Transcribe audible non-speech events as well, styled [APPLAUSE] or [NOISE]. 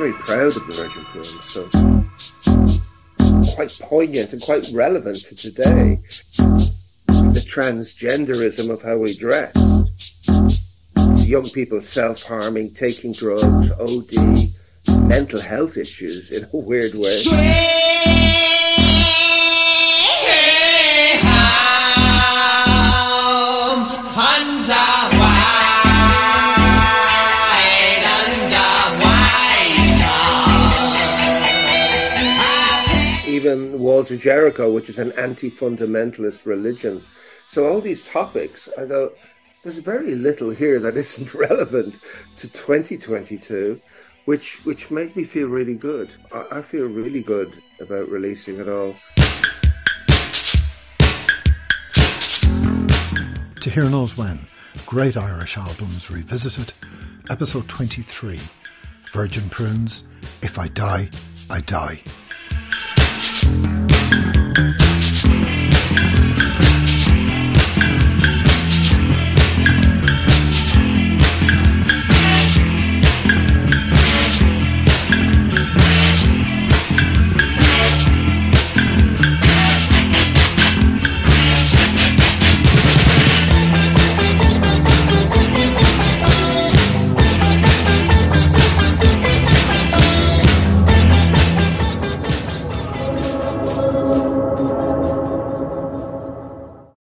very proud of the Virgin Prunes, so quite poignant and quite relevant to today. The transgenderism of how we dress. Young people self harming, taking drugs, OD, mental health issues in a weird way. Even Walls of Jericho, which is an anti-fundamentalist religion. So all these topics, I go, there's very little here that [LAUGHS] isn't relevant to 2022, which which make me feel really good. I, I feel really good about releasing it all. To Here Knows When, Great Irish Albums Revisited, Episode 23, Virgin Prunes, If I Die, I Die.